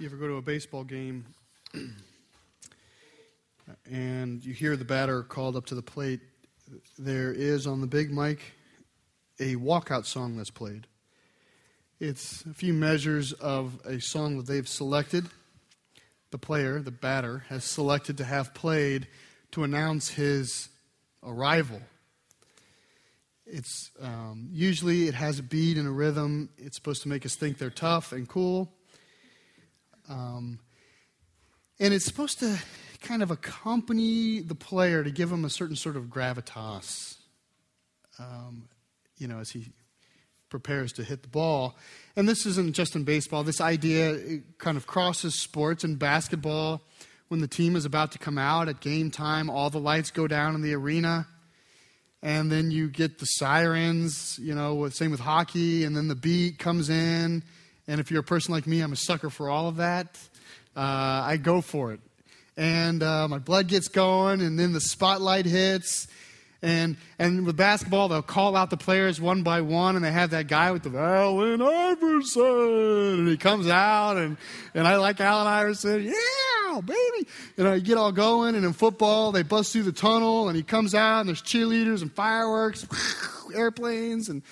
you ever go to a baseball game and you hear the batter called up to the plate, there is on the big mic a walkout song that's played. It's a few measures of a song that they've selected. The player, the batter, has selected to have played to announce his arrival. It's um, usually it has a beat and a rhythm. It's supposed to make us think they're tough and cool. Um, and it's supposed to kind of accompany the player to give him a certain sort of gravitas, um, you know, as he prepares to hit the ball. And this isn't just in baseball. This idea kind of crosses sports and basketball. When the team is about to come out at game time, all the lights go down in the arena. And then you get the sirens, you know, same with hockey. And then the beat comes in. And if you're a person like me, I'm a sucker for all of that. Uh, I go for it. And uh, my blood gets going, and then the spotlight hits. And, and with basketball, they'll call out the players one by one, and they have that guy with the Allen Iverson. And he comes out, and, and I like Allen Iverson. Yeah, baby. Know, you get all going, and in football, they bust through the tunnel, and he comes out, and there's cheerleaders and fireworks, airplanes, and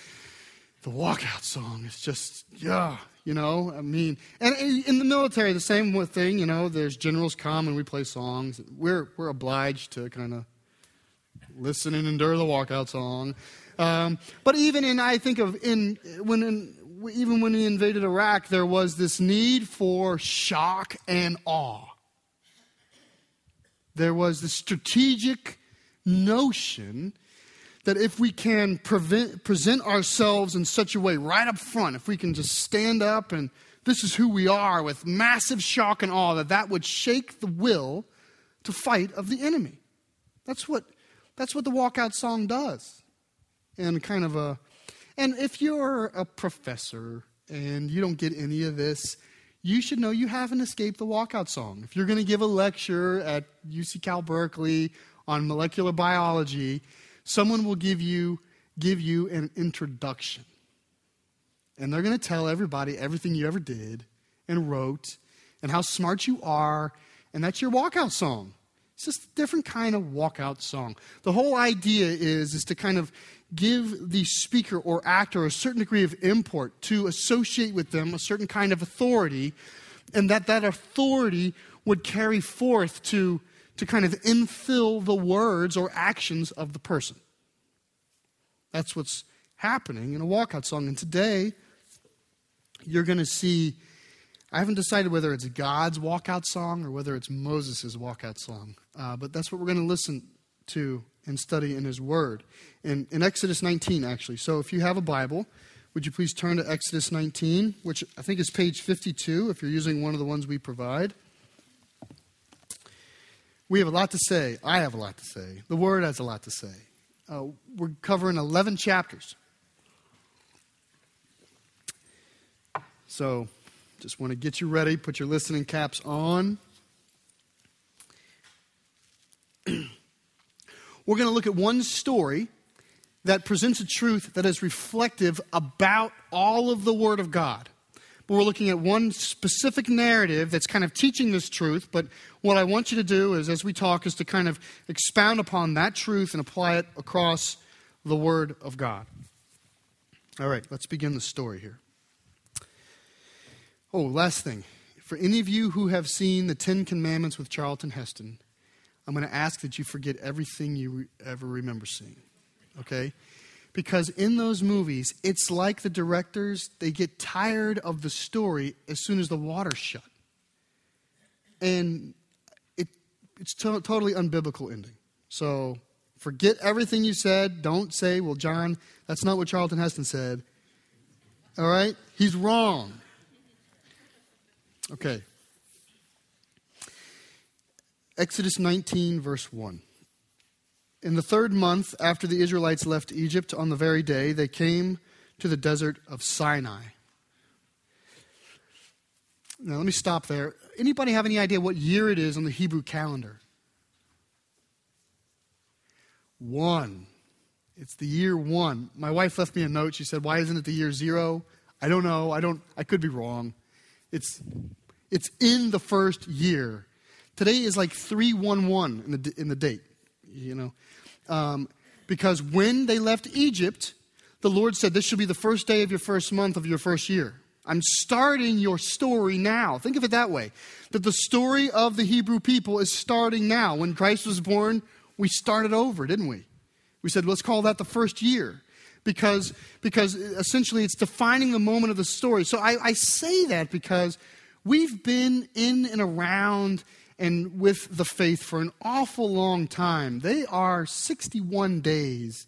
the walkout song is just, yeah, you know, I mean, and in the military, the same thing, you know, there's generals come and we play songs. We're, we're obliged to kind of listen and endure the walkout song. Um, but even in, I think of, in, when in, even when he invaded Iraq, there was this need for shock and awe. There was this strategic notion that if we can prevent, present ourselves in such a way right up front, if we can just stand up and this is who we are with massive shock and awe, that that would shake the will to fight of the enemy. That's what, that's what the walkout song does. And kind of a, and if you're a professor and you don't get any of this, you should know you haven't escaped the walkout song. If you're going to give a lecture at UC Cal Berkeley on molecular biology, someone will give you, give you an introduction. And they're going to tell everybody everything you ever did and wrote and how smart you are, and that's your walkout song. It's just a different kind of walkout song. The whole idea is, is to kind of give the speaker or actor a certain degree of import, to associate with them a certain kind of authority, and that that authority would carry forth to to kind of infill the words or actions of the person. That's what's happening in a walkout song. And today, you're going to see, I haven't decided whether it's God's walkout song or whether it's Moses' walkout song, uh, but that's what we're going to listen to and study in his word. In, in Exodus 19, actually. So if you have a Bible, would you please turn to Exodus 19, which I think is page 52 if you're using one of the ones we provide. We have a lot to say. I have a lot to say. The Word has a lot to say. Uh, we're covering 11 chapters. So, just want to get you ready. Put your listening caps on. we're going to look at one story that presents a truth that is reflective about all of the Word of God but we're looking at one specific narrative that's kind of teaching this truth. But what I want you to do is, as we talk, is to kind of expound upon that truth and apply it across the Word of God. All right, let's begin the story here. Oh, last thing. For any of you who have seen the Ten Commandments with Charlton Heston, I'm going to ask that you forget everything you ever remember seeing. Okay? Because in those movies, it's like the directors, they get tired of the story as soon as the water's shut. And it, it's to- totally unbiblical ending. So forget everything you said. Don't say, well, John, that's not what Charlton Heston said. All right? He's wrong. Okay. Exodus 19, verse 1. In the third month after the Israelites left Egypt, on the very day, they came to the desert of Sinai. Now, let me stop there. Anybody have any idea what year it is on the Hebrew calendar? One. It's the year one. My wife left me a note. She said, Why isn't it the year zero? I don't know. I don't I could be wrong. It's It's in the first year. Today is like 311 in the, in the date, you know. Um, because when they left Egypt, the Lord said, This should be the first day of your first month of your first year. I'm starting your story now. Think of it that way that the story of the Hebrew people is starting now. When Christ was born, we started over, didn't we? We said, let's call that the first year because, because essentially it's defining the moment of the story. So I, I say that because we've been in and around and with the faith for an awful long time. They are 61 days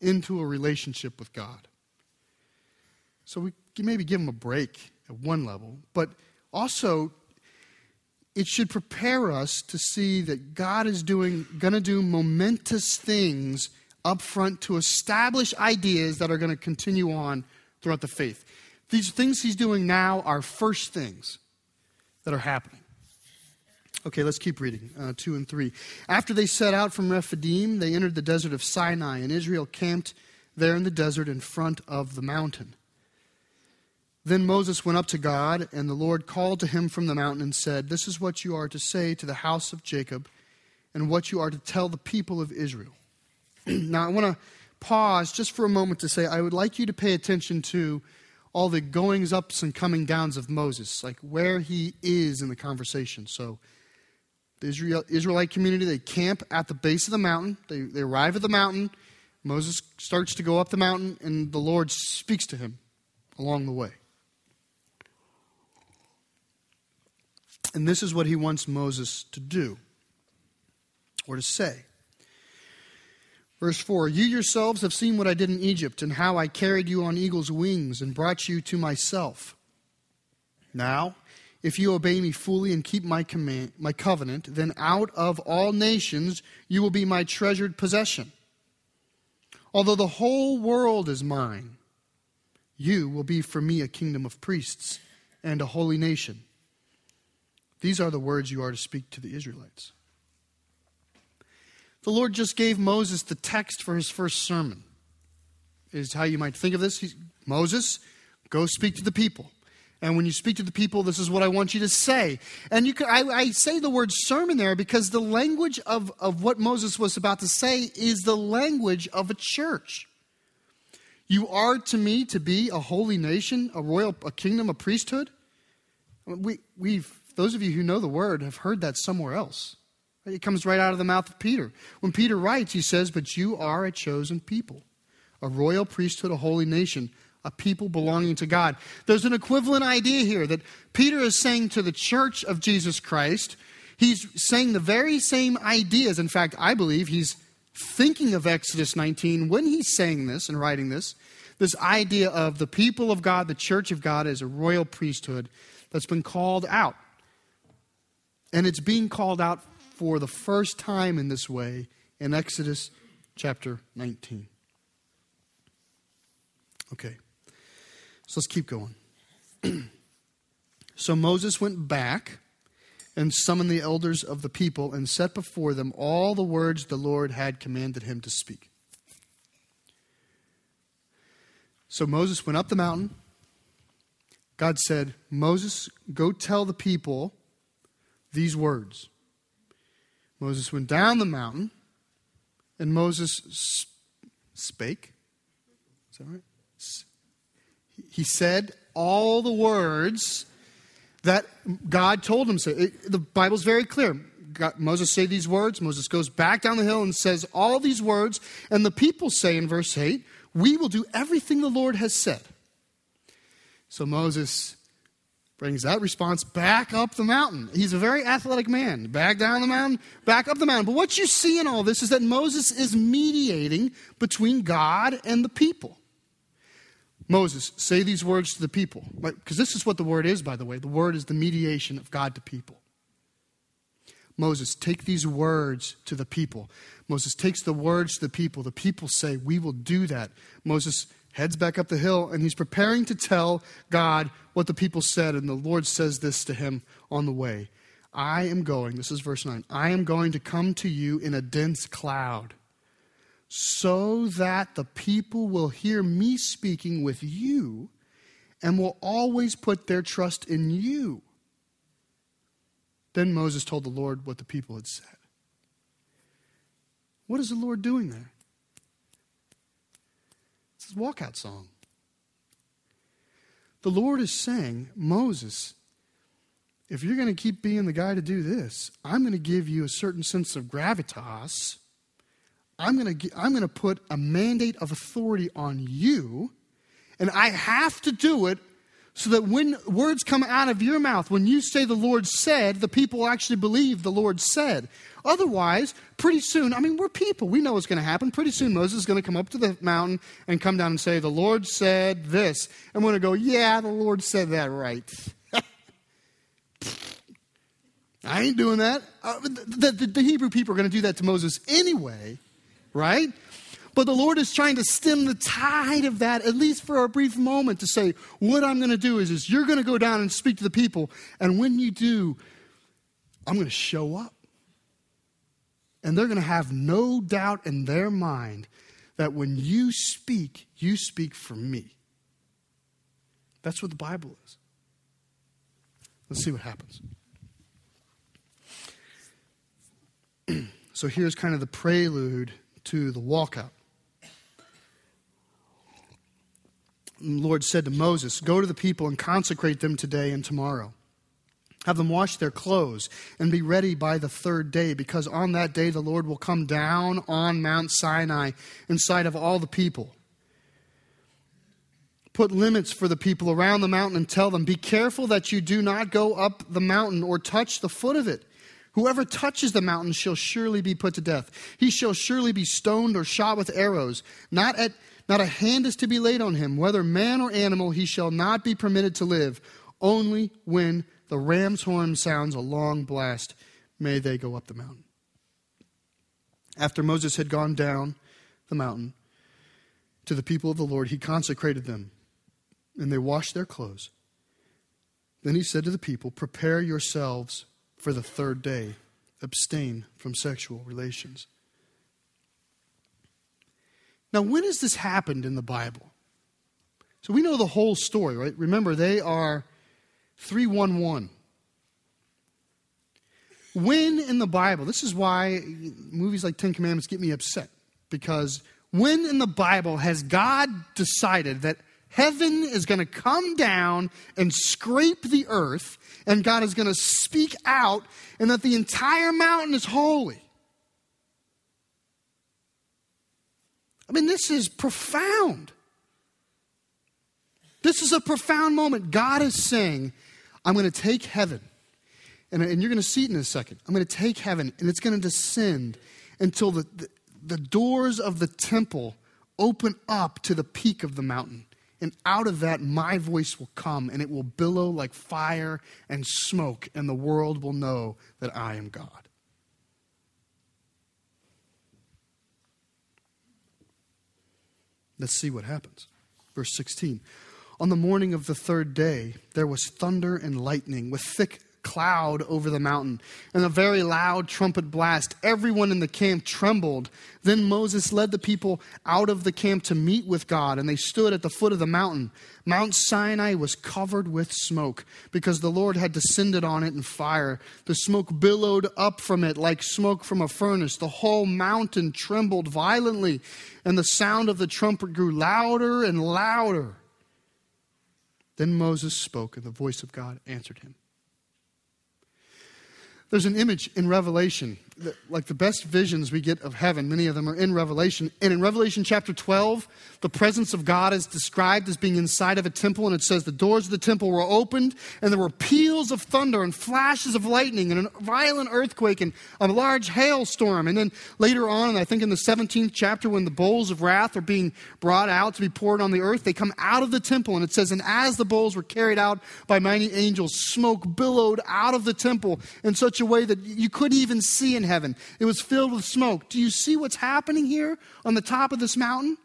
into a relationship with God. So we maybe give them a break at one level, but also it should prepare us to see that God is doing going to do momentous things up front to establish ideas that are going to continue on throughout the faith. These things he's doing now are first things that are happening. Okay, let's keep reading. Uh, 2 and 3. After they set out from Rephidim, they entered the desert of Sinai, and Israel camped there in the desert in front of the mountain. Then Moses went up to God, and the Lord called to him from the mountain and said, This is what you are to say to the house of Jacob, and what you are to tell the people of Israel. now, I want to pause just for a moment to say I would like you to pay attention to all the goings ups and coming downs of Moses, like where he is in the conversation. So, the Israel, Israelite community, they camp at the base of the mountain. They, they arrive at the mountain. Moses starts to go up the mountain, and the Lord speaks to him along the way. And this is what he wants Moses to do or to say. Verse 4 You yourselves have seen what I did in Egypt, and how I carried you on eagle's wings and brought you to myself. Now, if you obey me fully and keep my, command, my covenant, then out of all nations you will be my treasured possession. Although the whole world is mine, you will be for me a kingdom of priests and a holy nation. These are the words you are to speak to the Israelites. The Lord just gave Moses the text for his first sermon, is how you might think of this. He's, Moses, go speak to the people. And when you speak to the people, this is what I want you to say. And you can, I, I, say the word sermon there because the language of, of what Moses was about to say is the language of a church. You are to me to be a holy nation, a royal a kingdom, a priesthood. We, we've, those of you who know the word have heard that somewhere else. It comes right out of the mouth of Peter. When Peter writes, he says, But you are a chosen people, a royal priesthood, a holy nation, a people belonging to God. There's an equivalent idea here that Peter is saying to the church of Jesus Christ. He's saying the very same ideas. In fact, I believe he's thinking of Exodus 19 when he's saying this and writing this. This idea of the people of God, the church of God, as a royal priesthood that's been called out. And it's being called out for the first time in this way in Exodus chapter 19. Okay, so let's keep going. so Moses went back and summoned the elders of the people and set before them all the words the Lord had commanded him to speak. So Moses went up the mountain. God said, Moses, go tell the people these words. Moses went down the mountain, and Moses spake. Is that right? He said all the words that God told him So say. The Bible's very clear. God, Moses say these words. Moses goes back down the hill and says all these words. And the people say in verse 8, We will do everything the Lord has said. So Moses brings that response back up the mountain. He's a very athletic man. Back down the mountain, back up the mountain. But what you see in all this is that Moses is mediating between God and the people. Moses, say these words to the people. Because this is what the word is, by the way. The word is the mediation of God to people. Moses, take these words to the people. Moses takes the words to the people. The people say, We will do that. Moses heads back up the hill, and he's preparing to tell God what the people said. And the Lord says this to him on the way I am going, this is verse 9, I am going to come to you in a dense cloud, so that the people will hear me speaking with you and will always put their trust in you. Then Moses told the Lord what the people had said. What is the Lord doing there? It's his walkout song. The Lord is saying, Moses, if you're going to keep being the guy to do this, I'm going to give you a certain sense of gravitas. I'm going to, I'm going to put a mandate of authority on you, and I have to do it so that when words come out of your mouth, when you say the Lord said, the people actually believe the Lord said. Otherwise, pretty soon, I mean, we're people. We know what's going to happen. Pretty soon, Moses is going to come up to the mountain and come down and say, The Lord said this. And we're going to go, Yeah, the Lord said that right. I ain't doing that. Uh, the, the, the Hebrew people are going to do that to Moses anyway, right? But the Lord is trying to stem the tide of that, at least for a brief moment, to say, what I'm going to do is, is you're going to go down and speak to the people. And when you do, I'm going to show up. And they're going to have no doubt in their mind that when you speak, you speak for me. That's what the Bible is. Let's see what happens. so here's kind of the prelude to the walkout. the Lord said to Moses, Go to the people and consecrate them today and tomorrow. Have them wash their clothes and be ready by the third day, because on that day the Lord will come down on Mount Sinai in sight of all the people. Put limits for the people around the mountain and tell them, Be careful that you do not go up the mountain or touch the foot of it. Whoever touches the mountain shall surely be put to death. He shall surely be stoned or shot with arrows. Not at not a hand is to be laid on him, whether man or animal, he shall not be permitted to live. Only when the ram's horn sounds a long blast may they go up the mountain. After Moses had gone down the mountain to the people of the Lord, he consecrated them, and they washed their clothes. Then he said to the people, Prepare yourselves for the third day, abstain from sexual relations. Now, when has this happened in the Bible? So we know the whole story, right? Remember, they are 311. When in the Bible, this is why movies like Ten Commandments get me upset, because when in the Bible has God decided that heaven is going to come down and scrape the earth, and God is going to speak out, and that the entire mountain is holy? I mean, this is profound. This is a profound moment. God is saying, I'm going to take heaven, and, and you're going to see it in a second. I'm going to take heaven, and it's going to descend until the, the, the doors of the temple open up to the peak of the mountain. And out of that, my voice will come, and it will billow like fire and smoke, and the world will know that I am God. Let's see what happens. Verse 16. On the morning of the third day, there was thunder and lightning with thick cloud over the mountain and a very loud trumpet blast. Everyone in the camp trembled. Then Moses led the people out of the camp to meet with God, and they stood at the foot of the mountain. Mount Sinai was covered with smoke because the Lord had descended on it in fire. The smoke billowed up from it like smoke from a furnace. The whole mountain trembled violently, and the sound of the trumpet grew louder and louder. Then Moses spoke, and the voice of God answered him. There's an image in Revelation, that, like the best visions we get of heaven, many of them are in Revelation. And in Revelation chapter 12, the presence of God is described as being inside of a temple, and it says the doors of the temple were opened, and there were peals of thunder and flashes of lightning and a violent earthquake and a large hailstorm. And then later on, I think in the 17th chapter, when the bowls of wrath are being brought out to be poured on the earth, they come out of the temple, and it says, And as the bowls were carried out by mighty angels, smoke billowed out of the temple in such a way that you couldn't even see in heaven. It was filled with smoke. Do you see what's happening here on the top of this mountain?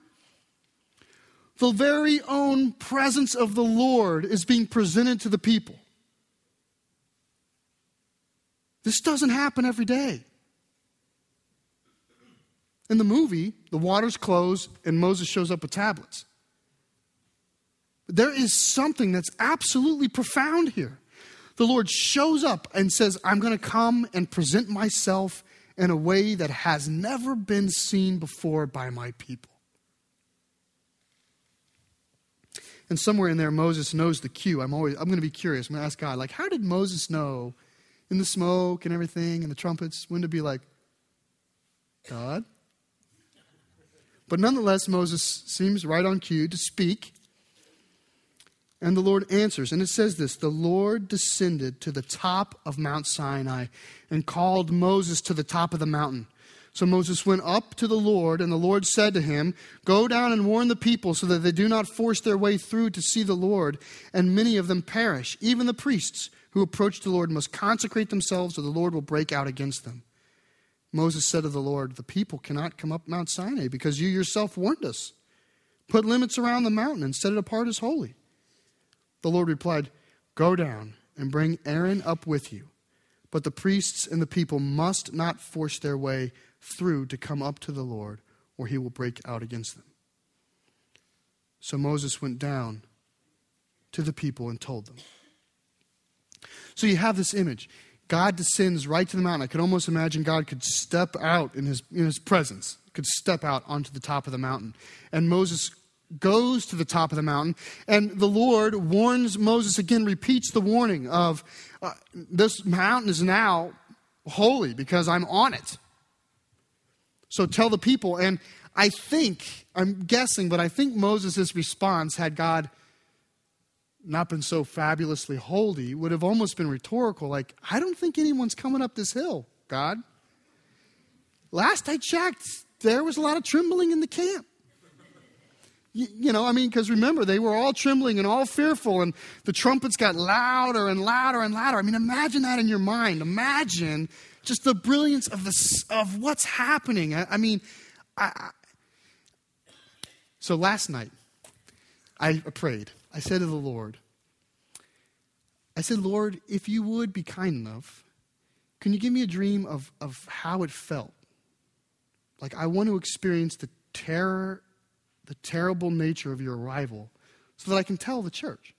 The very own presence of the Lord is being presented to the people. This doesn't happen every day. In the movie, the waters close and Moses shows up with tablets. There is something that's absolutely profound here. The Lord shows up and says, I'm going to come and present myself in a way that has never been seen before by my people. And somewhere in there, Moses knows the cue. I'm always, I'm going to be curious. I'm going to ask God, like, how did Moses know in the smoke and everything and the trumpets when to be like, God? But nonetheless, Moses seems right on cue to speak. And the Lord answers. And it says this The Lord descended to the top of Mount Sinai and called Moses to the top of the mountain. So Moses went up to the Lord, and the Lord said to him, Go down and warn the people so that they do not force their way through to see the Lord, and many of them perish. Even the priests who approach the Lord must consecrate themselves, or the Lord will break out against them. Moses said to the Lord, The people cannot come up Mount Sinai because you yourself warned us. Put limits around the mountain and set it apart as holy. The Lord replied, Go down and bring Aaron up with you. But the priests and the people must not force their way through to come up to the Lord, or he will break out against them. So Moses went down to the people and told them. So you have this image. God descends right to the mountain. I could almost imagine God could step out in his, in his presence, could step out onto the top of the mountain. And Moses goes to the top of the mountain, and the Lord warns Moses again, repeats the warning of uh, this mountain is now holy because I'm on it. So tell the people. And I think, I'm guessing, but I think Moses' response, had God not been so fabulously holy, would have almost been rhetorical like, I don't think anyone's coming up this hill, God. Last I checked, there was a lot of trembling in the camp. You, know, I mean, because remember, they were all trembling and all fearful, and the trumpets got louder and louder and louder. I mean, imagine that in your mind. Imagine just the brilliance of, the, of what's happening. I, I mean, I, I, so last night, I prayed. I said to the Lord, I said, Lord, if you would be kind enough, can you give me a dream of, of how it felt? Like, I want to experience the terror, the terrible nature of your arrival so that I can tell the church.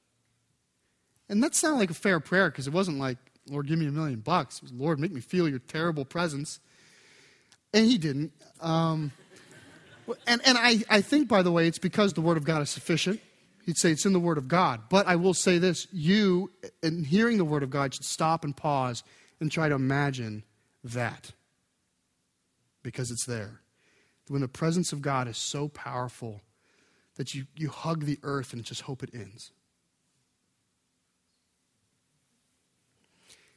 And that sounded like a fair prayer because it wasn't like, Lord, give me a million bucks. Was, Lord, make me feel your terrible presence. And he didn't. Um, and and I, I think, by the way, it's because the Word of God is sufficient. He'd say it's in the Word of God. But I will say this you, in hearing the Word of God, should stop and pause and try to imagine that because it's there. When the presence of God is so powerful that you, you hug the earth and just hope it ends.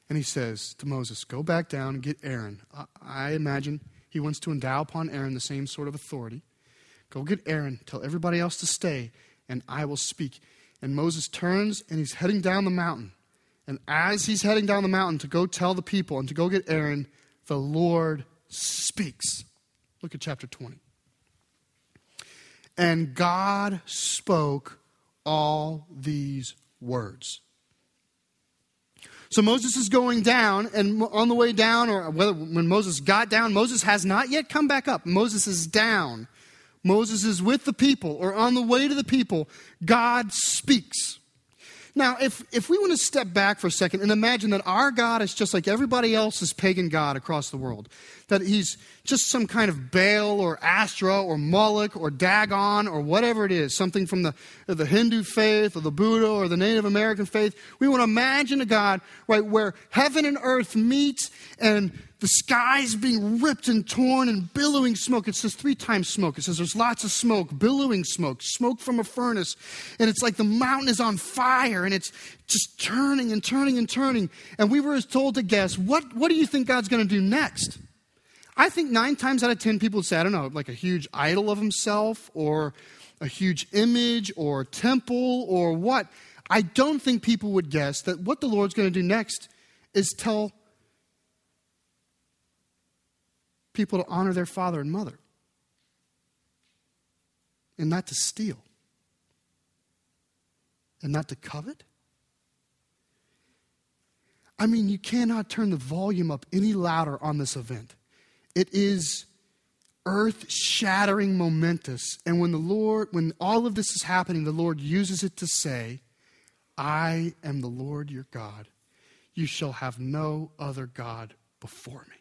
And he says to Moses, Go back down and get Aaron. I imagine he wants to endow upon Aaron the same sort of authority. Go get Aaron, tell everybody else to stay, and I will speak. And Moses turns and he's heading down the mountain. And as he's heading down the mountain to go tell the people and to go get Aaron, the Lord speaks. Look at chapter 20. And God spoke all these words. So Moses is going down, and on the way down, or whether when Moses got down, Moses has not yet come back up. Moses is down. Moses is with the people, or on the way to the people. God speaks. Now, if, if we want to step back for a second and imagine that our God is just like everybody else's pagan God across the world, that he's just some kind of Baal or Astra or Moloch or Dagon or whatever it is, something from the, the Hindu faith or the Buddha or the Native American faith, we want to imagine a God, right, where heaven and earth meet and the sky's being ripped and torn and billowing smoke. It says three times smoke. It says there's lots of smoke, billowing smoke, smoke from a furnace. And it's like the mountain is on fire and it's just turning and turning and turning. And we were told to guess, what, what do you think God's going to do next? I think nine times out of ten people would say, I don't know, like a huge idol of himself or a huge image or temple or what. I don't think people would guess that what the Lord's going to do next is tell people to honor their father and mother and not to steal and not to covet. I mean, you cannot turn the volume up any louder on this event. It is earth shattering momentous. And when the Lord, when all of this is happening, the Lord uses it to say, I am the Lord your God. You shall have no other God before me.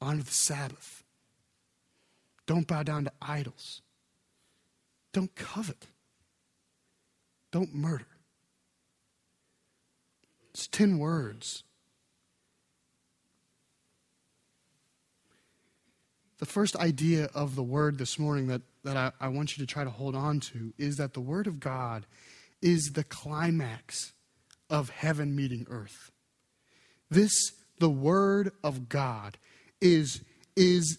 Honor the Sabbath. Don't bow down to idols. Don't covet. Don't murder. It's 10 words. The first idea of the word this morning that, that I, I want you to try to hold on to is that the word of God is the climax of heaven meeting earth. This, the word of God, is, is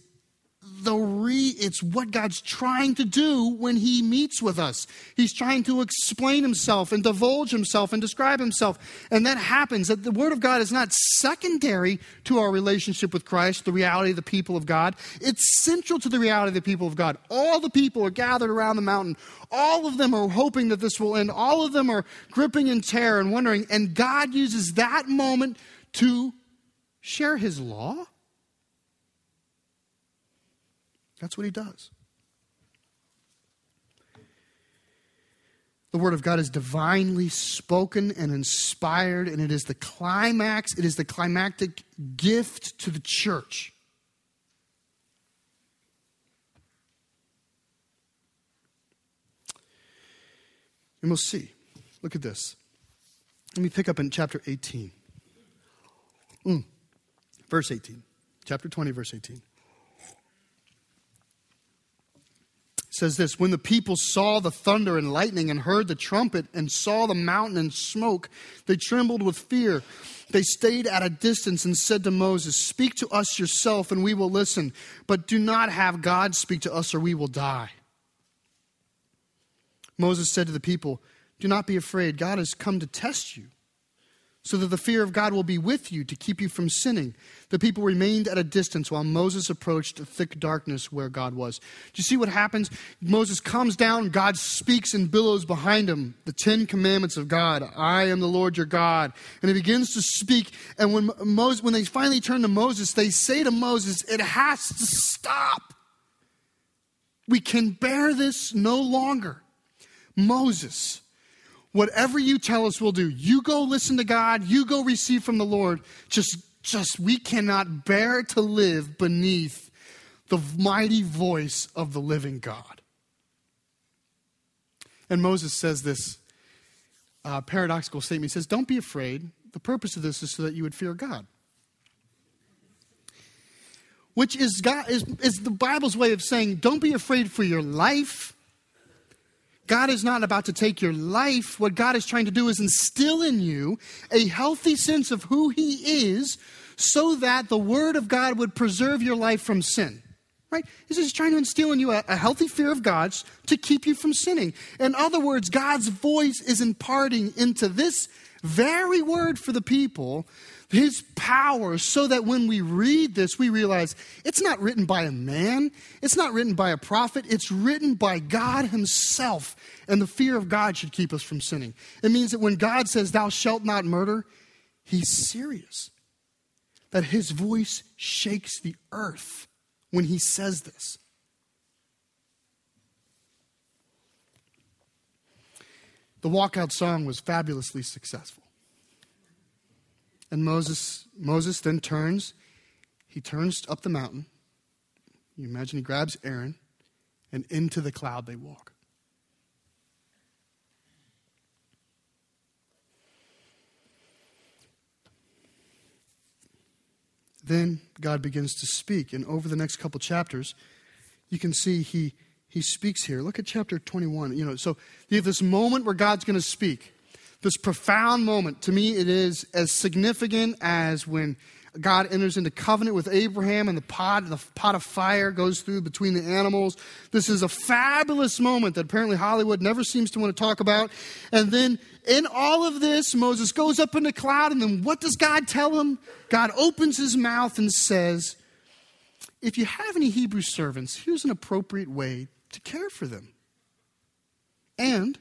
the re it's what God's trying to do when he meets with us. He's trying to explain himself and divulge himself and describe himself. And that happens that the word of God is not secondary to our relationship with Christ, the reality of the people of God. It's central to the reality of the people of God. All the people are gathered around the mountain. All of them are hoping that this will end. All of them are gripping in terror and wondering. And God uses that moment to share his law That's what he does. The Word of God is divinely spoken and inspired, and it is the climax, it is the climactic gift to the church. And we'll see. Look at this. Let me pick up in chapter 18. Mm. Verse 18. Chapter 20, verse 18. Says this When the people saw the thunder and lightning and heard the trumpet and saw the mountain and smoke, they trembled with fear. They stayed at a distance and said to Moses, Speak to us yourself and we will listen, but do not have God speak to us or we will die. Moses said to the people, Do not be afraid. God has come to test you so that the fear of God will be with you to keep you from sinning. The people remained at a distance while Moses approached the thick darkness where God was. Do you see what happens? Moses comes down, God speaks and billows behind him the Ten Commandments of God. I am the Lord your God. And he begins to speak. And when, Moses, when they finally turn to Moses, they say to Moses, It has to stop. We can bear this no longer. Moses, whatever you tell us we'll do. You go listen to God, you go receive from the Lord. Just just we cannot bear to live beneath the mighty voice of the living God. And Moses says this uh, paradoxical statement. He says, Don't be afraid. The purpose of this is so that you would fear God. Which is, God, is, is the Bible's way of saying, Don't be afraid for your life God is not about to take your life. What God is trying to do is instill in you a healthy sense of who He is so that the Word of God would preserve your life from sin. Right? He's just trying to instill in you a, a healthy fear of God to keep you from sinning. In other words, God's voice is imparting into this very word for the people his power so that when we read this, we realize it's not written by a man, it's not written by a prophet, it's written by God Himself. And the fear of God should keep us from sinning. It means that when God says, Thou shalt not murder, He's serious. That His voice shakes the earth when He says this. The walkout song was fabulously successful. And Moses, Moses then turns, he turns up the mountain. You imagine he grabs Aaron, and into the cloud they walk. Then God begins to speak, and over the next couple chapters, you can see he he speaks here. Look at chapter 21. You know, so you have this moment where God's going to speak this profound moment. To me, it is as significant as when God enters into covenant with Abraham and the pot, the pot of fire goes through between the animals. This is a fabulous moment that apparently Hollywood never seems to want to talk about. And then in all of this, Moses goes up in the cloud, and then what does God tell him? God opens his mouth and says, If you have any Hebrew servants, here's an appropriate way to care for them. And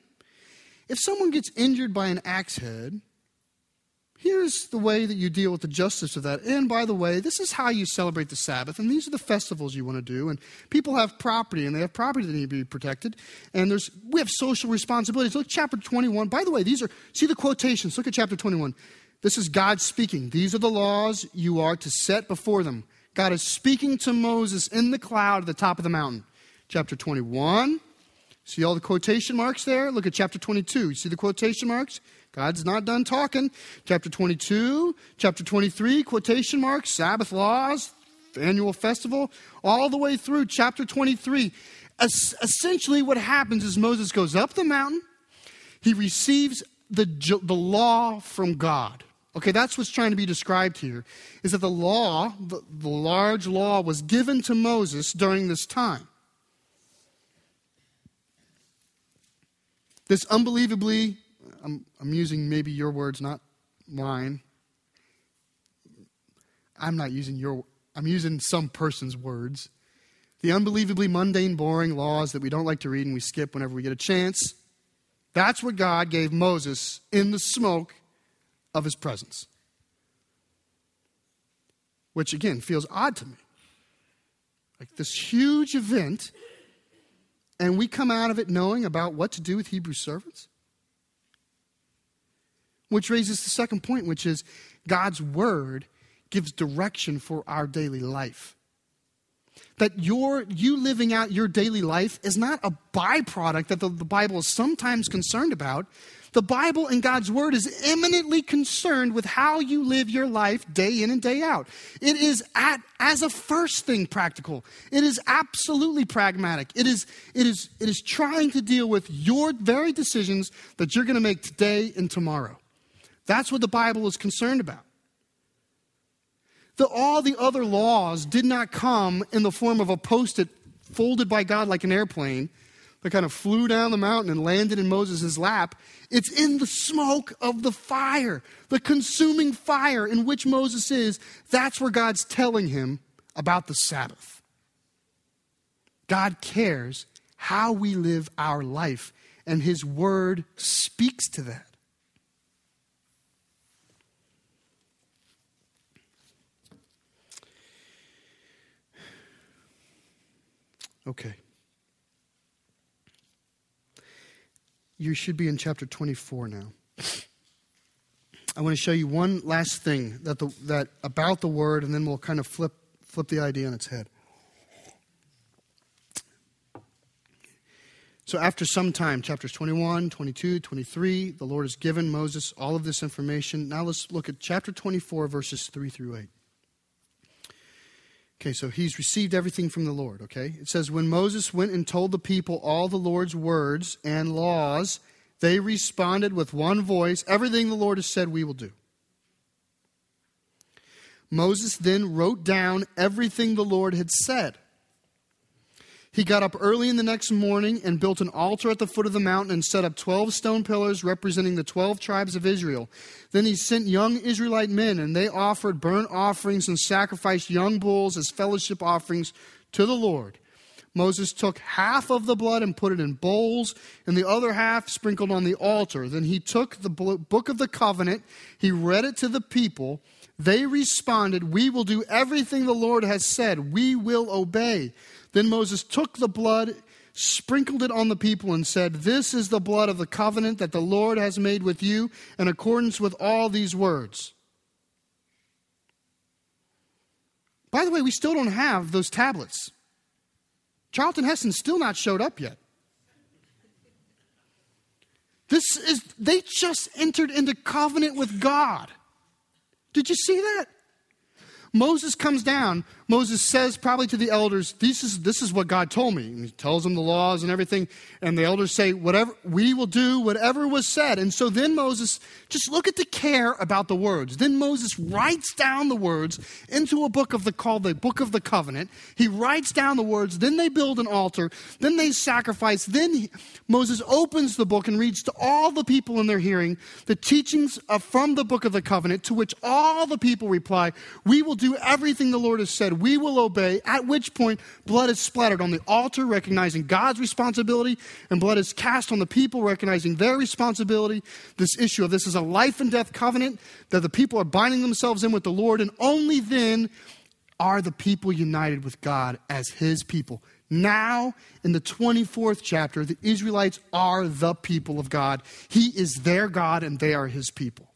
if someone gets injured by an axe head, here's the way that you deal with the justice of that. And by the way, this is how you celebrate the Sabbath, and these are the festivals you want to do. And people have property, and they have property that need to be protected. And there's we have social responsibilities. Look, chapter 21. By the way, these are see the quotations. Look at chapter 21. This is God speaking. These are the laws you are to set before them. God is speaking to Moses in the cloud at the top of the mountain. Chapter 21. See all the quotation marks there? Look at chapter 22. You see the quotation marks? God's not done talking. Chapter 22, chapter 23, quotation marks, Sabbath laws, annual festival, all the way through chapter 23. Es- essentially, what happens is Moses goes up the mountain, he receives the, the law from God. Okay, that's what's trying to be described here, is that the law, the, the large law, was given to Moses during this time. This unbelievably, I'm, I'm using maybe your words, not mine. I'm not using your, I'm using some person's words. The unbelievably mundane, boring laws that we don't like to read and we skip whenever we get a chance. That's what God gave Moses in the smoke of his presence. Which again feels odd to me. Like this huge event, and we come out of it knowing about what to do with Hebrew servants? Which raises the second point, which is God's word gives direction for our daily life. That your, you living out your daily life is not a byproduct that the, the Bible is sometimes concerned about, the Bible and God's Word is eminently concerned with how you live your life day in and day out. It is at, as a first thing practical. It is absolutely pragmatic. It is, it is, it is trying to deal with your very decisions that you're going to make today and tomorrow. That's what the Bible is concerned about. The, all the other laws did not come in the form of a post it folded by God like an airplane that kind of flew down the mountain and landed in Moses' lap. It's in the smoke of the fire, the consuming fire in which Moses is. That's where God's telling him about the Sabbath. God cares how we live our life, and his word speaks to that. Okay. You should be in chapter 24 now. I want to show you one last thing that, the, that about the word, and then we'll kind of flip, flip the idea on its head. So, after some time, chapters 21, 22, 23, the Lord has given Moses all of this information. Now, let's look at chapter 24, verses 3 through 8. Okay, so he's received everything from the Lord, okay? It says, When Moses went and told the people all the Lord's words and laws, they responded with one voice, Everything the Lord has said, we will do. Moses then wrote down everything the Lord had said. He got up early in the next morning and built an altar at the foot of the mountain and set up 12 stone pillars representing the 12 tribes of Israel. Then he sent young Israelite men, and they offered burnt offerings and sacrificed young bulls as fellowship offerings to the Lord. Moses took half of the blood and put it in bowls, and the other half sprinkled on the altar. Then he took the book of the covenant, he read it to the people. They responded, We will do everything the Lord has said, we will obey. Then Moses took the blood, sprinkled it on the people, and said, This is the blood of the covenant that the Lord has made with you in accordance with all these words. By the way, we still don't have those tablets. Charlton Heston still not showed up yet. This is, they just entered into covenant with God. Did you see that? Moses comes down. Moses says probably to the elders, this is, this is what God told me. And he tells them the laws and everything. And the elders say, whatever, we will do whatever was said. And so then Moses, just look at the care about the words. Then Moses writes down the words into a book of the, called the Book of the Covenant. He writes down the words. Then they build an altar. Then they sacrifice. Then he, Moses opens the book and reads to all the people in their hearing the teachings from the Book of the Covenant, to which all the people reply, we will do everything the Lord has said. We will obey, at which point blood is splattered on the altar, recognizing God's responsibility, and blood is cast on the people, recognizing their responsibility. This issue of this is a life and death covenant that the people are binding themselves in with the Lord, and only then are the people united with God as his people. Now, in the 24th chapter, the Israelites are the people of God. He is their God, and they are his people.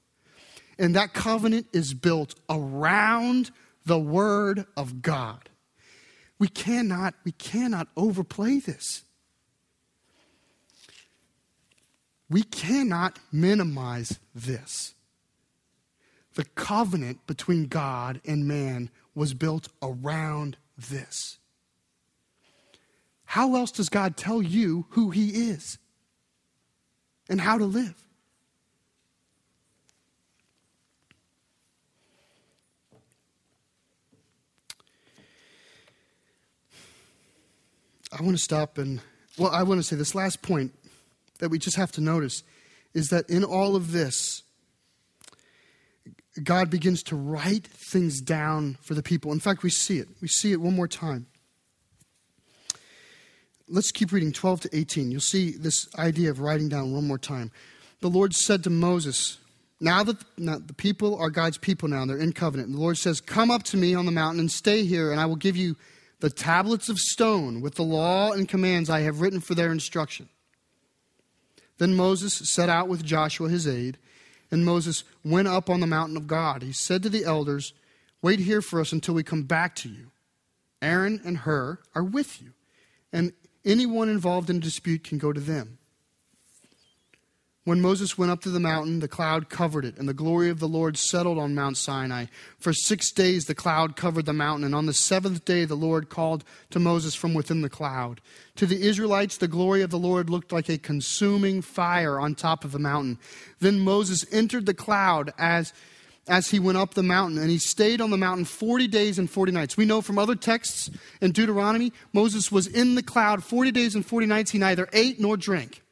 And that covenant is built around the Word of God. We cannot, we cannot overplay this. We cannot minimize this. The covenant between God and man was built around this. How else does God tell you who He is and how to live? I want to stop and, well, I want to say this last point that we just have to notice is that in all of this, God begins to write things down for the people. In fact, we see it. We see it one more time. Let's keep reading 12 to 18. You'll see this idea of writing down one more time. The Lord said to Moses, now that now the people are God's people now, they're in covenant. And the Lord says, Come up to me on the mountain and stay here, and I will give you the tablets of stone with the law and commands I have written for their instruction. Then Moses set out with Joshua his aide, and Moses went up on the mountain of God. He said to the elders, Wait here for us until we come back to you. Aaron and Hur are with you, and anyone involved in a dispute can go to them. When Moses went up to the mountain, the cloud covered it, and the glory of the Lord settled on Mount Sinai. For six days the cloud covered the mountain, and on the seventh day the Lord called to Moses from within the cloud. To the Israelites, the glory of the Lord looked like a consuming fire on top of the mountain. Then Moses entered the cloud as as he went up the mountain, and he stayed on the mountain 40 days and 40 nights. We know from other texts in Deuteronomy, Moses was in the cloud 40 days and 40 nights. He neither ate nor drank.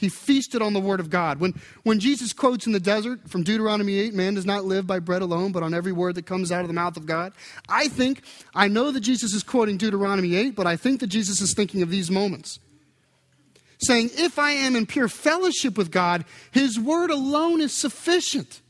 He feasted on the word of God. When, when Jesus quotes in the desert from Deuteronomy 8, man does not live by bread alone, but on every word that comes out of the mouth of God, I think, I know that Jesus is quoting Deuteronomy 8, but I think that Jesus is thinking of these moments. Saying, if I am in pure fellowship with God, his word alone is sufficient.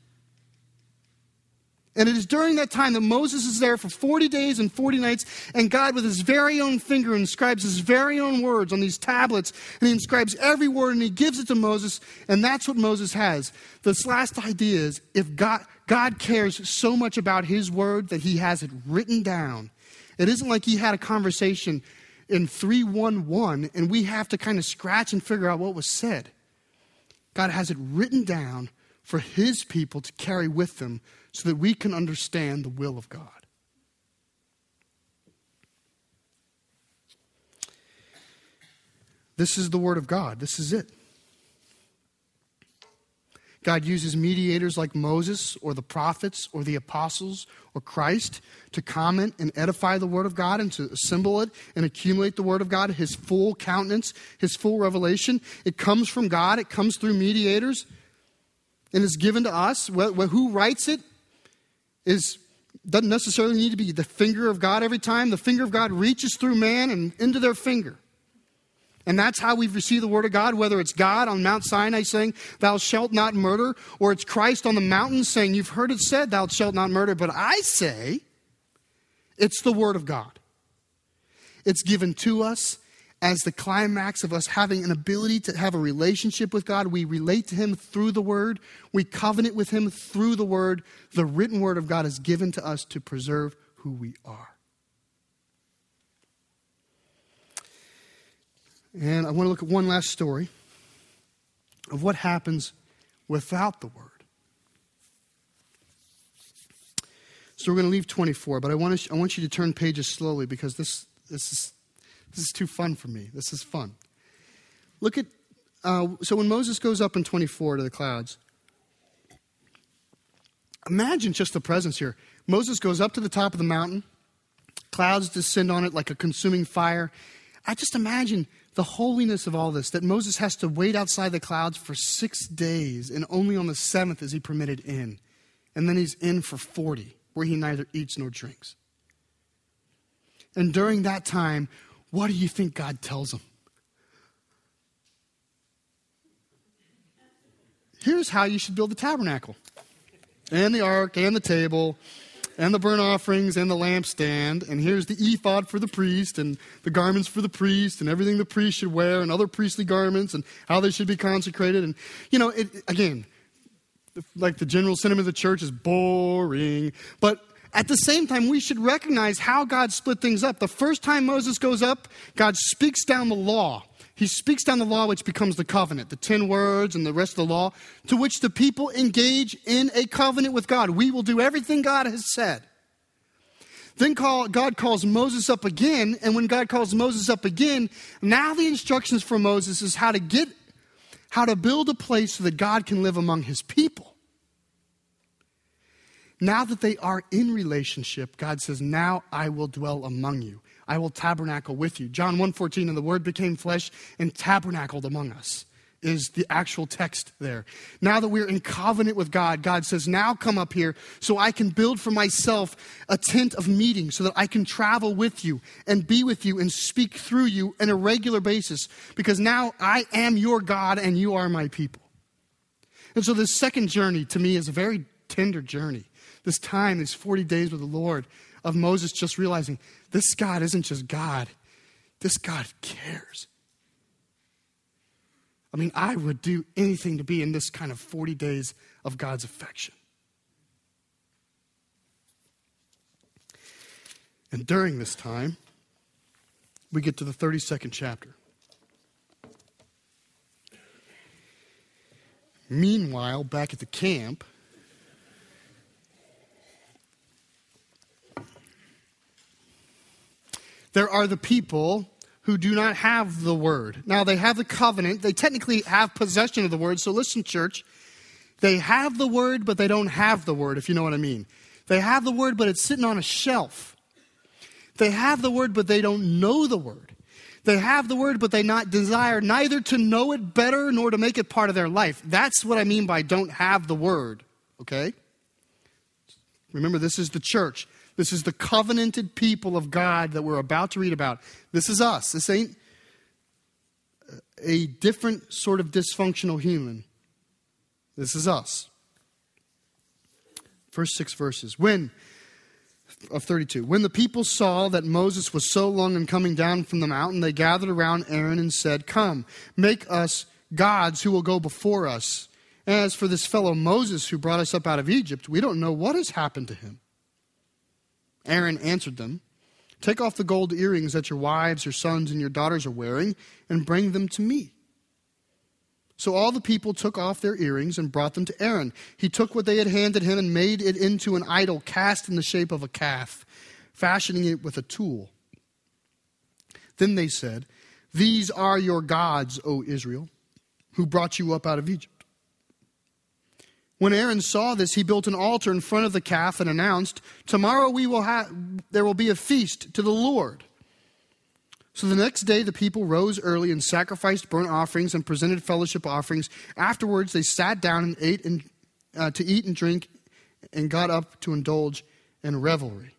And it is during that time that Moses is there for 40 days and 40 nights, and God, with his very own finger, inscribes his very own words on these tablets, and he inscribes every word and he gives it to Moses, and that's what Moses has. This last idea is if God, God cares so much about his word that he has it written down, it isn't like he had a conversation in 311 and we have to kind of scratch and figure out what was said. God has it written down for his people to carry with them so that we can understand the will of God. This is the Word of God. This is it. God uses mediators like Moses or the prophets or the apostles or Christ to comment and edify the Word of God and to assemble it and accumulate the Word of God, His full countenance, His full revelation. It comes from God, it comes through mediators, and is given to us. Who writes it? Is doesn't necessarily need to be the finger of God every time. The finger of God reaches through man and into their finger. And that's how we've received the word of God, whether it's God on Mount Sinai saying, Thou shalt not murder, or it's Christ on the mountain saying, You've heard it said, Thou shalt not murder. But I say, it's the word of God. It's given to us as the climax of us having an ability to have a relationship with God. We relate to Him through the Word, we covenant with Him through the Word. The written Word of God is given to us to preserve who we are. And I want to look at one last story of what happens without the Word. So we're going to leave 24, but I want, to, I want you to turn pages slowly because this, this is this is too fun for me. This is fun. Look at, uh, so when Moses goes up in 24 to the clouds, imagine just the presence here. Moses goes up to the top of the mountain, clouds descend on it like a consuming fire. I just imagine the holiness of all this that Moses has to wait outside the clouds for six days, and only on the seventh is he permitted in. And then he's in for 40. where he neither eats nor drinks. And during that time, what do you think God tells him? Here's how you should build the tabernacle, and the ark, and the table, and the burnt offerings, and the lampstand. And here's the ephod for the priest, and the garments for the priest, and everything the priest should wear, and other priestly garments, and how they should be consecrated. And, you know, it, again, like the general sentiment of the church is boring. But at the same time, we should recognize how God split things up. The first time Moses goes up, God speaks down the law. He speaks down the law, which becomes the covenant, the 10 words and the rest of the law, to which the people engage in a covenant with God. We will do everything God has said. Then call, God calls Moses up again, and when God calls Moses up again, now the instructions for Moses is how to get, how to build a place so that God can live among his people. Now that they are in relationship, God says, Now I will dwell among you. I will tabernacle with you. John 1:14, and the word became flesh and tabernacled among us is the actual text there. Now that we're in covenant with God, God says, Now come up here so I can build for myself a tent of meeting so that I can travel with you and be with you and speak through you on a regular basis because now I am your God and you are my people. And so this second journey to me is a very tender journey this time, these 40 days with the Lord, of Moses just realizing this God isn't just God, this God cares. I mean, I would do anything to be in this kind of 40 days of God's affection. And during this time, we get to the 32nd chapter. Meanwhile, back at the camp, There are the people who do not have the word. Now, they have the covenant. They technically have possession of the word. So, listen, church. They have the word, but they don't have the word, if you know what I mean. They have the word, but it's sitting on a shelf. They have the word, but they don't know the word. They have the word, but they not desire neither to know it better nor to make it part of their life. That's what I mean by don't have the word, okay? Remember, this is the church. This is the covenanted people of God that we're about to read about. This is us. This ain't a different sort of dysfunctional human. This is us. First six verses. When, of 32, when the people saw that Moses was so long in coming down from the mountain, they gathered around Aaron and said, Come, make us gods who will go before us. As for this fellow Moses who brought us up out of Egypt, we don't know what has happened to him. Aaron answered them Take off the gold earrings that your wives, your sons, and your daughters are wearing, and bring them to me. So all the people took off their earrings and brought them to Aaron. He took what they had handed him and made it into an idol cast in the shape of a calf, fashioning it with a tool. Then they said, These are your gods, O Israel, who brought you up out of Egypt. When Aaron saw this, he built an altar in front of the calf and announced, Tomorrow we will have, there will be a feast to the Lord. So the next day, the people rose early and sacrificed burnt offerings and presented fellowship offerings. Afterwards, they sat down and ate and, uh, to eat and drink and got up to indulge in revelry.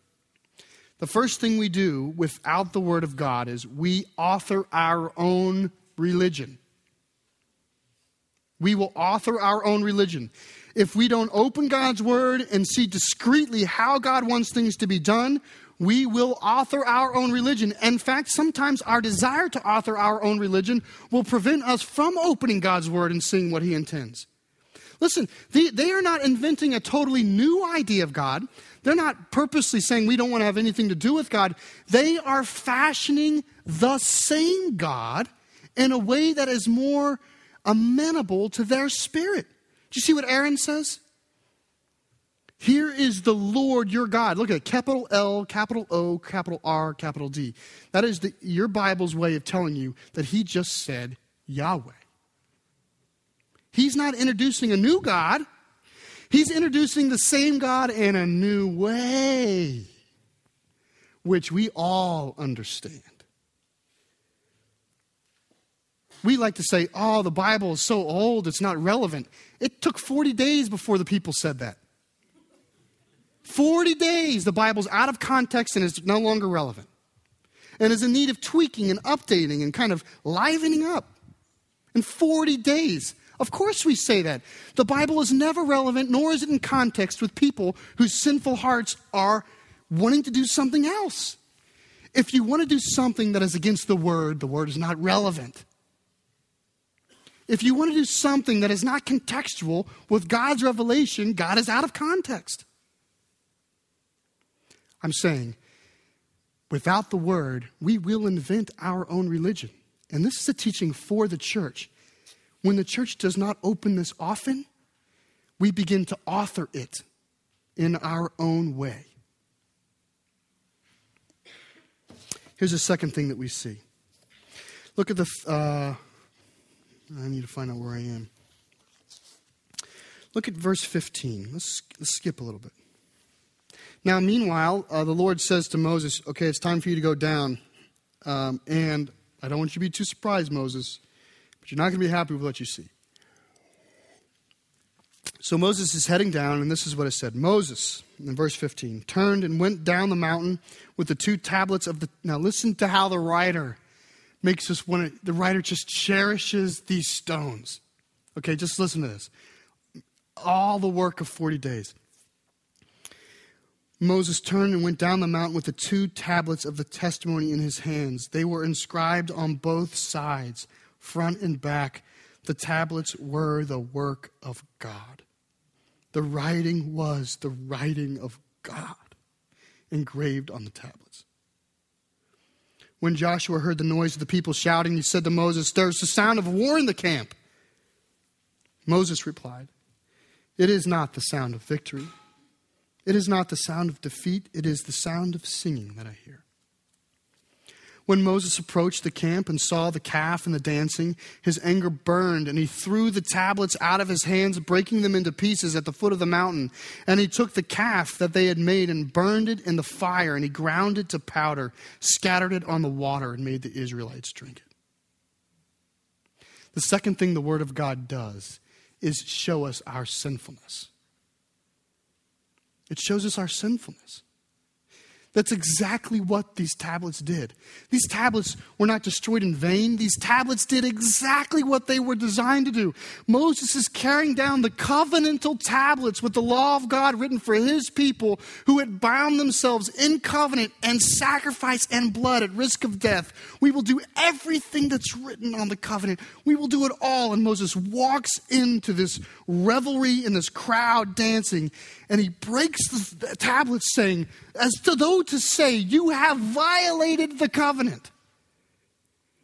The first thing we do without the Word of God is we author our own religion. We will author our own religion if we don't open God's word and see discreetly how God wants things to be done, we will author our own religion. In fact, sometimes our desire to author our own religion will prevent us from opening God's word and seeing what he intends. Listen, they, they are not inventing a totally new idea of God. They're not purposely saying we don't want to have anything to do with God. They are fashioning the same God in a way that is more amenable to their spirit. Do you see what Aaron says? Here is the Lord your God. Look at it capital L, capital O, capital R, capital D. That is the, your Bible's way of telling you that he just said Yahweh. He's not introducing a new God, he's introducing the same God in a new way, which we all understand. We like to say, oh, the Bible is so old, it's not relevant. It took 40 days before the people said that. 40 days, the Bible's out of context and is no longer relevant and is in need of tweaking and updating and kind of livening up. In 40 days. Of course, we say that. The Bible is never relevant, nor is it in context with people whose sinful hearts are wanting to do something else. If you want to do something that is against the Word, the Word is not relevant. If you want to do something that is not contextual with God's revelation, God is out of context. I'm saying, without the Word, we will invent our own religion. And this is a teaching for the church. When the church does not open this often, we begin to author it in our own way. Here's the second thing that we see. Look at the. Uh, I need to find out where I am. Look at verse 15. Let's, let's skip a little bit. Now, meanwhile, uh, the Lord says to Moses, Okay, it's time for you to go down. Um, and I don't want you to be too surprised, Moses, but you're not going to be happy with what you see. So Moses is heading down, and this is what it said Moses, in verse 15, turned and went down the mountain with the two tablets of the. Now, listen to how the writer makes us want to. The writer just cherishes these stones. Okay, just listen to this. All the work of 40 days. Moses turned and went down the mountain with the two tablets of the testimony in his hands. They were inscribed on both sides, front and back. The tablets were the work of God. The writing was the writing of God engraved on the tablets. When Joshua heard the noise of the people shouting, he said to Moses, There's the sound of war in the camp. Moses replied, It is not the sound of victory. It is not the sound of defeat. It is the sound of singing that I hear. When Moses approached the camp and saw the calf and the dancing, his anger burned, and he threw the tablets out of his hands, breaking them into pieces at the foot of the mountain. And he took the calf that they had made and burned it in the fire, and he ground it to powder, scattered it on the water, and made the Israelites drink it. The second thing the Word of God does is show us our sinfulness. It shows us our sinfulness. That's exactly what these tablets did. These tablets were not destroyed in vain. These tablets did exactly what they were designed to do. Moses is carrying down the covenantal tablets with the law of God written for his people who had bound themselves in covenant and sacrifice and blood at risk of death. We will do everything that's written on the covenant. We will do it all. And Moses walks into this revelry in this crowd dancing, and he breaks the tablets saying, as to to say, You have violated the covenant.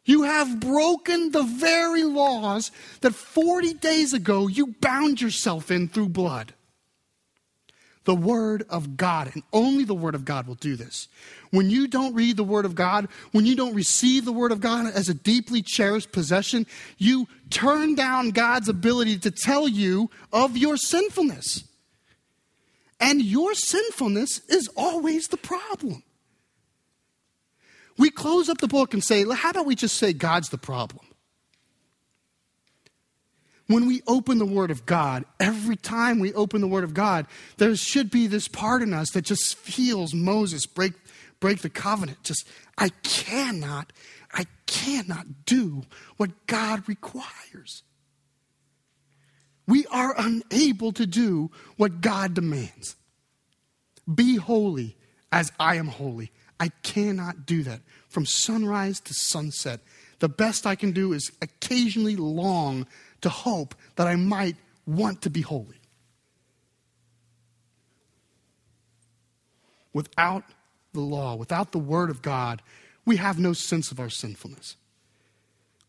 You have broken the very laws that 40 days ago you bound yourself in through blood. The Word of God, and only the Word of God will do this. When you don't read the Word of God, when you don't receive the Word of God as a deeply cherished possession, you turn down God's ability to tell you of your sinfulness. And your sinfulness is always the problem. We close up the book and say, how about we just say God's the problem? When we open the Word of God, every time we open the Word of God, there should be this part in us that just feels Moses break, break the covenant. Just, I cannot, I cannot do what God requires. We are unable to do what God demands. Be holy as I am holy. I cannot do that from sunrise to sunset. The best I can do is occasionally long to hope that I might want to be holy. Without the law, without the word of God, we have no sense of our sinfulness.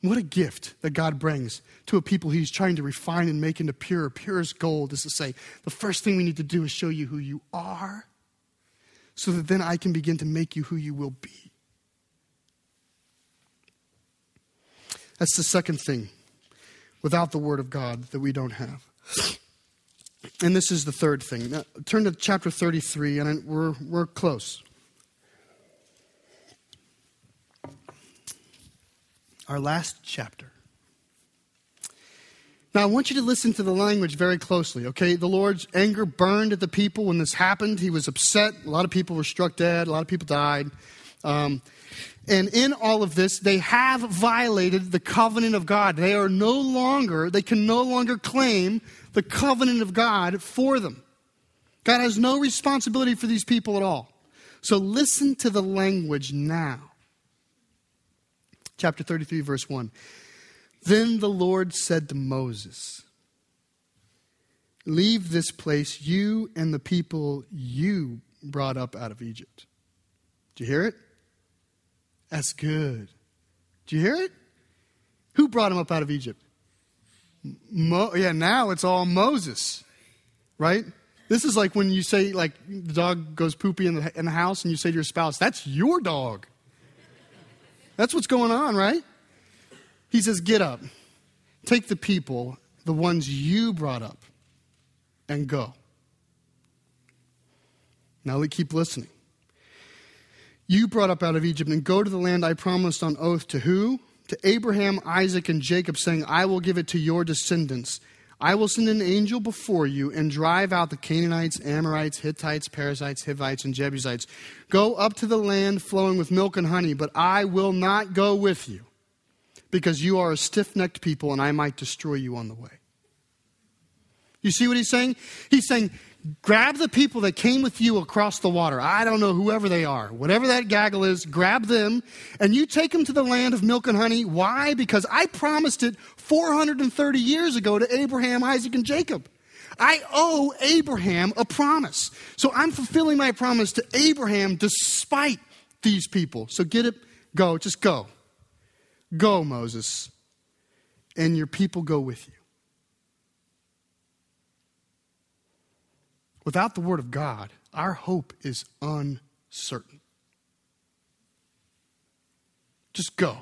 What a gift that God brings to a people he's trying to refine and make into pure. Pure as gold is to say, the first thing we need to do is show you who you are, so that then I can begin to make you who you will be. That's the second thing without the Word of God that we don't have. And this is the third thing. Now, turn to chapter 33, and we're, we're close. Our last chapter. Now, I want you to listen to the language very closely, okay? The Lord's anger burned at the people when this happened. He was upset. A lot of people were struck dead, a lot of people died. Um, and in all of this, they have violated the covenant of God. They are no longer, they can no longer claim the covenant of God for them. God has no responsibility for these people at all. So listen to the language now. Chapter 33, verse 1. Then the Lord said to Moses, Leave this place, you and the people you brought up out of Egypt. Do you hear it? That's good. Do you hear it? Who brought him up out of Egypt? Mo- yeah, now it's all Moses, right? This is like when you say, like, the dog goes poopy in the, in the house and you say to your spouse, that's your dog. That's what's going on, right? He says, Get up, take the people, the ones you brought up, and go. Now keep listening. You brought up out of Egypt and go to the land I promised on oath to who? To Abraham, Isaac, and Jacob, saying, I will give it to your descendants. I will send an angel before you and drive out the Canaanites, Amorites, Hittites, Perizzites, Hivites, and Jebusites. Go up to the land flowing with milk and honey, but I will not go with you, because you are a stiff necked people, and I might destroy you on the way. You see what he's saying? He's saying, grab the people that came with you across the water. I don't know, whoever they are, whatever that gaggle is, grab them and you take them to the land of milk and honey. Why? Because I promised it 430 years ago to Abraham, Isaac, and Jacob. I owe Abraham a promise. So I'm fulfilling my promise to Abraham despite these people. So get it, go, just go. Go, Moses, and your people go with you. Without the Word of God, our hope is uncertain. Just go.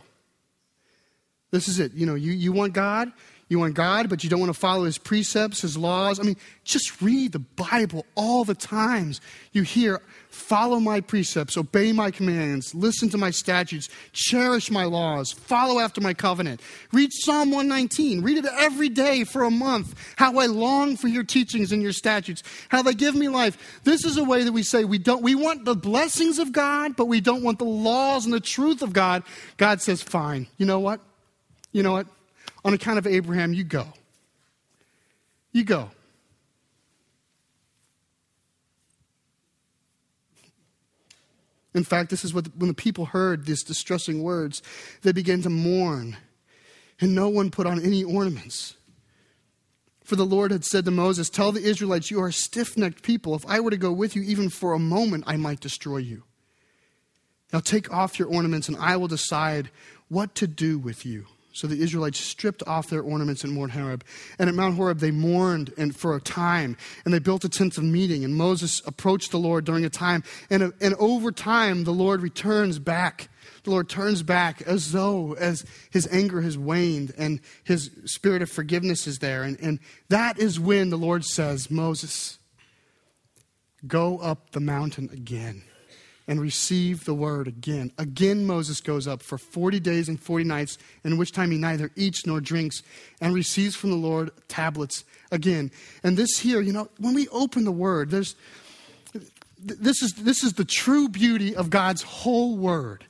This is it. You know, you, you want God, you want God, but you don't want to follow his precepts, his laws. I mean, just read the Bible all the times. You hear, follow my precepts, obey my commands, listen to my statutes, cherish my laws, follow after my covenant. Read Psalm 119. Read it every day for a month. How I long for your teachings and your statutes, how they give me life. This is a way that we say we don't we want the blessings of God, but we don't want the laws and the truth of God. God says, fine. You know what? You know what? on account of Abraham, you go. You go. In fact, this is what when the people heard these distressing words, they began to mourn, and no one put on any ornaments. For the Lord had said to Moses, Tell the Israelites, you are stiff necked people. If I were to go with you even for a moment, I might destroy you. Now take off your ornaments, and I will decide what to do with you. So the Israelites stripped off their ornaments at Mount Horeb. And at Mount Horeb, they mourned and for a time, and they built a tent of meeting. And Moses approached the Lord during a time. And, and over time, the Lord returns back. The Lord turns back as though as his anger has waned and his spirit of forgiveness is there. And, and that is when the Lord says, Moses, go up the mountain again and receive the word again. Again, Moses goes up for 40 days and 40 nights, in which time he neither eats nor drinks, and receives from the Lord tablets again. And this here, you know, when we open the word, there's this is this is the true beauty of God's whole word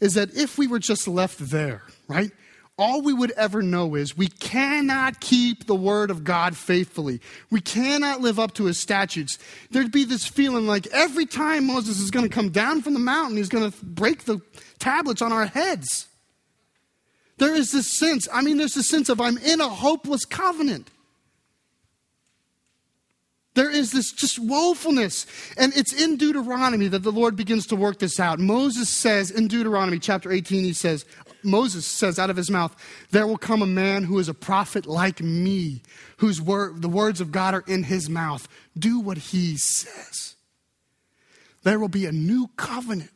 is that if we were just left there, right? All we would ever know is we cannot keep the word of God faithfully. We cannot live up to his statutes. There'd be this feeling like every time Moses is going to come down from the mountain, he's going to break the tablets on our heads. There is this sense, I mean, there's this sense of I'm in a hopeless covenant. There is this just woefulness. And it's in Deuteronomy that the Lord begins to work this out. Moses says in Deuteronomy chapter 18, he says, Moses says out of his mouth, There will come a man who is a prophet like me, whose word, the words of God are in his mouth. Do what he says. There will be a new covenant.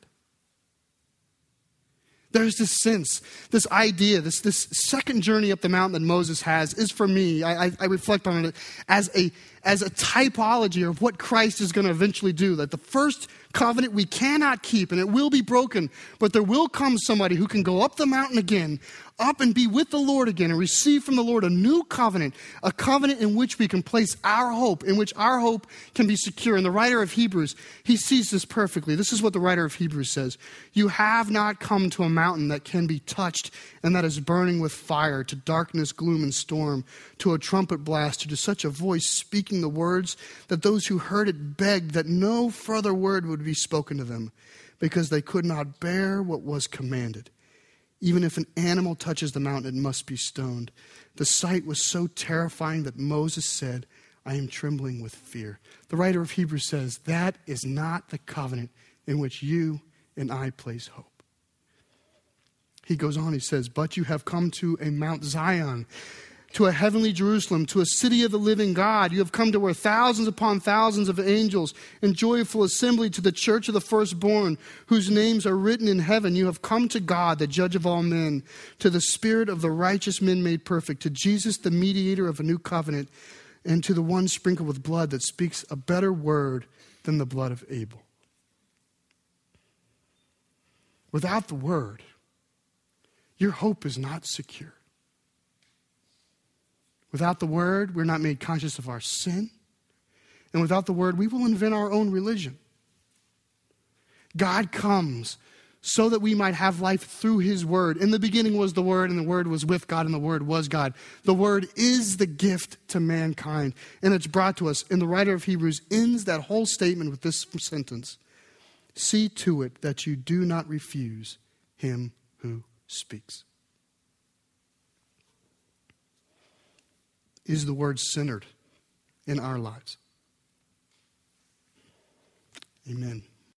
There's this sense, this idea, this, this second journey up the mountain that Moses has is for me, I, I, I reflect on it as a, as a typology of what Christ is going to eventually do. That the first covenant we cannot keep and it will be broken, but there will come somebody who can go up the mountain again, up and be with the Lord again and receive from the Lord a new covenant, a covenant in which we can place our hope, in which our hope can be secure. And the writer of Hebrews, he sees this perfectly. This is what the writer of Hebrews says You have not come to a mountain that can be touched and that is burning with fire, to darkness, gloom, and storm, to a trumpet blast, to such a voice speaking the words that those who heard it begged that no further word would be spoken to them, because they could not bear what was commanded. Even if an animal touches the mountain, it must be stoned. The sight was so terrifying that Moses said, I am trembling with fear. The writer of Hebrews says, That is not the covenant in which you and I place hope. He goes on, he says, But you have come to a Mount Zion to a heavenly Jerusalem, to a city of the living God. You have come to where thousands upon thousands of angels in joyful assembly to the church of the firstborn, whose names are written in heaven. You have come to God, the judge of all men, to the spirit of the righteous men made perfect, to Jesus, the mediator of a new covenant, and to the one sprinkled with blood that speaks a better word than the blood of Abel. Without the word, your hope is not secure. Without the word, we're not made conscious of our sin. And without the word, we will invent our own religion. God comes so that we might have life through his word. In the beginning was the word, and the word was with God, and the word was God. The word is the gift to mankind, and it's brought to us. And the writer of Hebrews ends that whole statement with this sentence See to it that you do not refuse him who speaks. Is the word centered in our lives. Amen.